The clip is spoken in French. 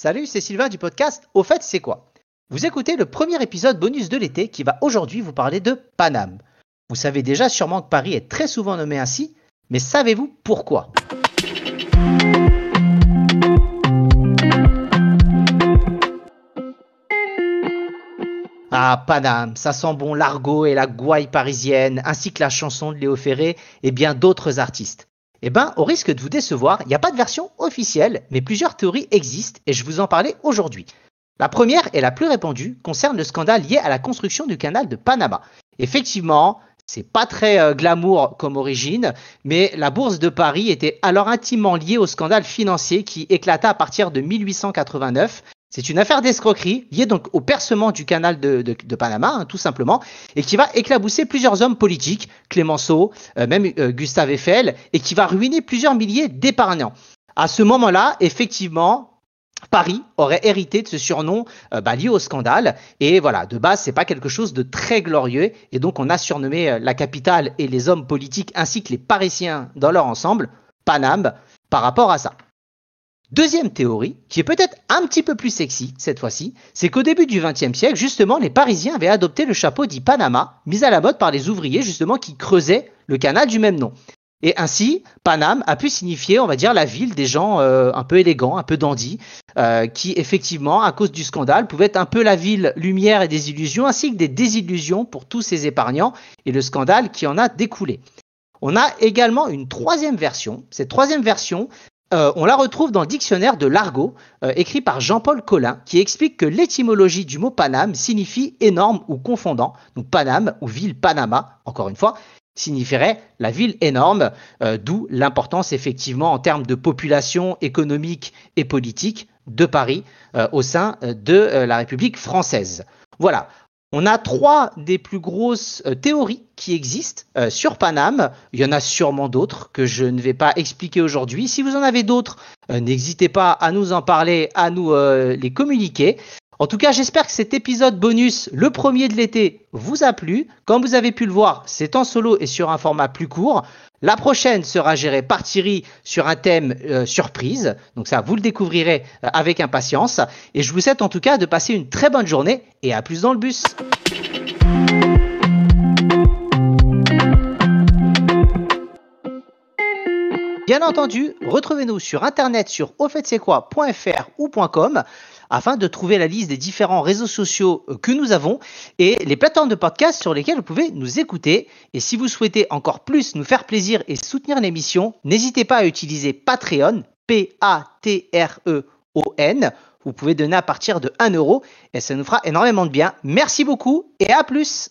Salut, c'est Sylvain du podcast Au fait, c'est quoi? Vous écoutez le premier épisode bonus de l'été qui va aujourd'hui vous parler de Paname. Vous savez déjà sûrement que Paris est très souvent nommé ainsi, mais savez-vous pourquoi? Ah, Paname, ça sent bon l'argot et la gouaille parisienne, ainsi que la chanson de Léo Ferré et bien d'autres artistes. Eh ben, au risque de vous décevoir, il n'y a pas de version officielle, mais plusieurs théories existent et je vous en parlais aujourd'hui. La première et la plus répandue concerne le scandale lié à la construction du canal de Panama. Effectivement, c'est pas très euh, glamour comme origine, mais la bourse de Paris était alors intimement liée au scandale financier qui éclata à partir de 1889 c'est une affaire d'escroquerie liée donc au percement du canal de, Panama, hein, tout simplement, et qui va éclabousser plusieurs hommes politiques, Clémenceau, euh, même euh, Gustave Eiffel, et qui va ruiner plusieurs milliers d'épargnants. À ce moment-là, effectivement, Paris aurait hérité de ce surnom euh, bah, lié au scandale. Et voilà, de base, c'est pas quelque chose de très glorieux. Et donc, on a surnommé la capitale et les hommes politiques ainsi que les Parisiens dans leur ensemble Paname par rapport à ça. Deuxième théorie, qui est peut-être un petit peu plus sexy cette fois-ci, c'est qu'au début du XXe siècle, justement, les Parisiens avaient adopté le chapeau dit Panama, mis à la mode par les ouvriers justement qui creusaient le canal du même nom. Et ainsi, Paname a pu signifier, on va dire, la ville des gens euh, un peu élégants, un peu dandys, euh, qui effectivement, à cause du scandale, pouvait être un peu la ville lumière et des illusions, ainsi que des désillusions pour tous ces épargnants et le scandale qui en a découlé. On a également une troisième version. Cette troisième version, euh, on la retrouve dans le dictionnaire de l'argot, euh, écrit par Jean-Paul Collin, qui explique que l'étymologie du mot Paname signifie énorme ou confondant. Donc Paname ou ville Panama, encore une fois, signifierait la ville énorme, euh, d'où l'importance effectivement en termes de population économique et politique de Paris au sein de la République française. Voilà. On a trois des plus grosses euh, théories qui existent euh, sur Paname. Il y en a sûrement d'autres que je ne vais pas expliquer aujourd'hui. Si vous en avez d'autres, euh, n'hésitez pas à nous en parler, à nous les communiquer. En tout cas, j'espère que cet épisode bonus, le premier de l'été, vous a plu. Comme vous avez pu le voir, c'est en solo et sur un format plus court. La prochaine sera gérée par Thierry sur un thème euh, surprise. Donc ça, vous le découvrirez euh, avec impatience. Et je vous souhaite en tout cas de passer une très bonne journée et à plus dans le bus. Bien entendu, retrouvez-nous sur internet sur aufaittc'estquoi.fr ou .com afin de trouver la liste des différents réseaux sociaux euh, que nous avons et les plateformes de podcast sur lesquelles vous pouvez nous écouter. Et si vous souhaitez encore plus nous faire plaisir et soutenir l'émission, n'hésitez pas à utiliser Patreon, P-A-T-R-E-O-N. Vous pouvez donner à partir de 1 euro et ça nous fera énormément de bien. Merci beaucoup et à plus